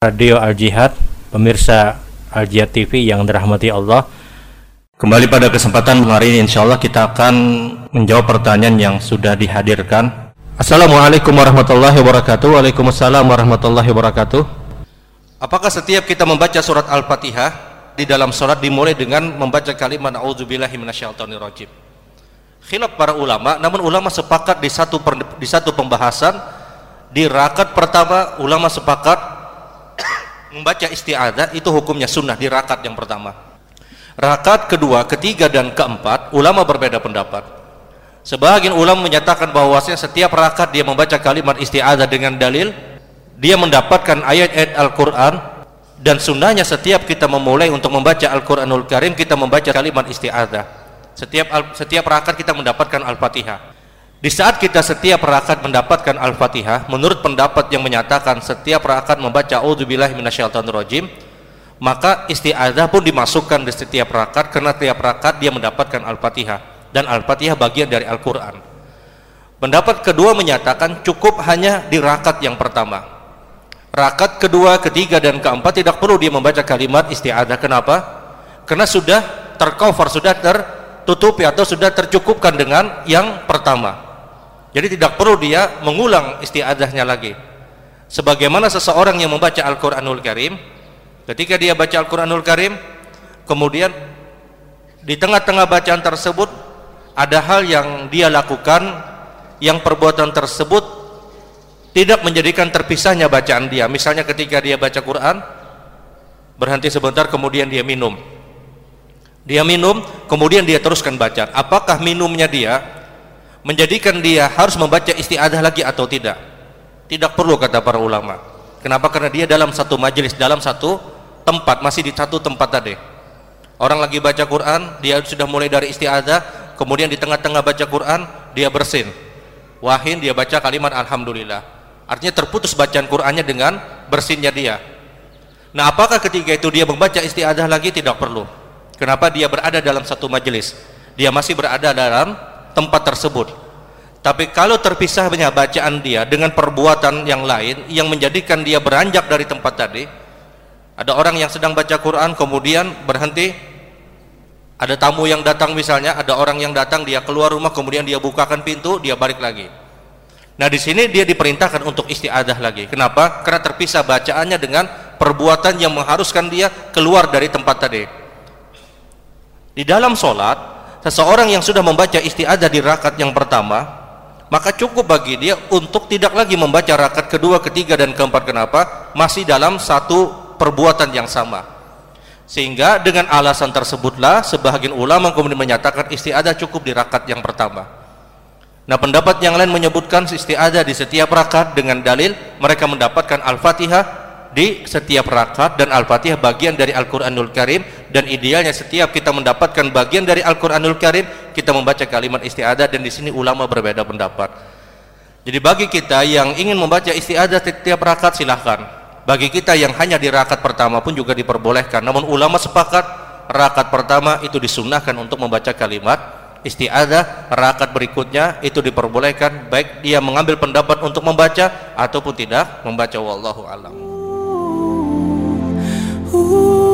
Radio Al Jihad, pemirsa Al Jihad TV yang dirahmati Allah. Kembali pada kesempatan hari ini insya Allah kita akan menjawab pertanyaan yang sudah dihadirkan. Assalamualaikum warahmatullahi wabarakatuh. Waalaikumsalam warahmatullahi wabarakatuh. Apakah setiap kita membaca surat Al-Fatihah di dalam surat dimulai dengan membaca kalimat A'udzubillahi minasyaitonirrajim? Khilaf para ulama, namun ulama sepakat di satu di satu pembahasan di rakaat pertama ulama sepakat membaca isti'adzah itu hukumnya sunnah di rakaat yang pertama. Rakaat kedua, ketiga dan keempat ulama berbeda pendapat. Sebagian ulama menyatakan bahwasanya setiap rakaat dia membaca kalimat isti'adzah dengan dalil dia mendapatkan ayat-ayat Al-Quran dan sunnahnya setiap kita memulai untuk membaca Al-Quranul Karim kita membaca kalimat isti'adzah. Setiap setiap rakaat kita mendapatkan Al-Fatihah di saat kita setiap rakaat mendapatkan Al-Fatihah, menurut pendapat yang menyatakan setiap rakaat membaca A'udzubillahi minasyaitonirrajim, maka isti'adzah pun dimasukkan di setiap rakaat karena setiap rakaat dia mendapatkan Al-Fatihah dan Al-Fatihah bagian dari Al-Qur'an. Pendapat kedua menyatakan cukup hanya di rakaat yang pertama. Rakaat kedua, ketiga dan keempat tidak perlu dia membaca kalimat isti'adzah. Kenapa? Karena sudah tercover, sudah tertutupi atau sudah tercukupkan dengan yang pertama. Jadi tidak perlu dia mengulang isti'adzahnya lagi. Sebagaimana seseorang yang membaca Al-Qur'anul Karim, ketika dia baca Al-Qur'anul Karim, kemudian di tengah-tengah bacaan tersebut ada hal yang dia lakukan yang perbuatan tersebut tidak menjadikan terpisahnya bacaan dia. Misalnya ketika dia baca Quran, berhenti sebentar kemudian dia minum. Dia minum, kemudian dia teruskan baca. Apakah minumnya dia menjadikan dia harus membaca istiadah lagi atau tidak? Tidak perlu kata para ulama. Kenapa? Karena dia dalam satu majelis dalam satu tempat masih di satu tempat tadi. Orang lagi baca Quran dia sudah mulai dari istiadah kemudian di tengah-tengah baca Quran dia bersin. Wahin dia baca kalimat Alhamdulillah. Artinya terputus bacaan Qurannya dengan bersinnya dia. Nah apakah ketika itu dia membaca istiadah lagi? Tidak perlu. Kenapa? Dia berada dalam satu majelis dia masih berada dalam tempat tersebut. Tapi kalau terpisahnya bacaan dia dengan perbuatan yang lain yang menjadikan dia beranjak dari tempat tadi ada orang yang sedang baca Quran kemudian berhenti. Ada tamu yang datang misalnya ada orang yang datang dia keluar rumah kemudian dia bukakan pintu dia balik lagi. Nah di sini dia diperintahkan untuk istiadah lagi. Kenapa? karena terpisah bacaannya dengan perbuatan yang mengharuskan dia keluar dari tempat tadi. Di dalam sholat seseorang yang sudah membaca istiadah di rakaat yang pertama maka cukup bagi dia untuk tidak lagi membaca rakaat kedua, ketiga dan keempat. Kenapa? masih dalam satu perbuatan yang sama. Sehingga dengan alasan tersebutlah sebagian ulama kemudian menyatakan istiadah cukup di rakaat yang pertama. Nah pendapat yang lain menyebutkan istiadah di setiap rakaat dengan dalil mereka mendapatkan al-fatihah di setiap rakaat dan Al-Fatihah bagian dari Al-Qur'anul Karim dan idealnya setiap kita mendapatkan bagian dari Al-Qur'anul Karim kita membaca kalimat istiadah dan di sini ulama berbeda pendapat. Jadi bagi kita yang ingin membaca istiadah setiap rakaat silahkan. Bagi kita yang hanya di rakaat pertama pun juga diperbolehkan. Namun ulama sepakat rakaat pertama itu disunahkan untuk membaca kalimat istiadah rakaat berikutnya itu diperbolehkan baik dia mengambil pendapat untuk membaca ataupun tidak membaca wallahu alam Ooh.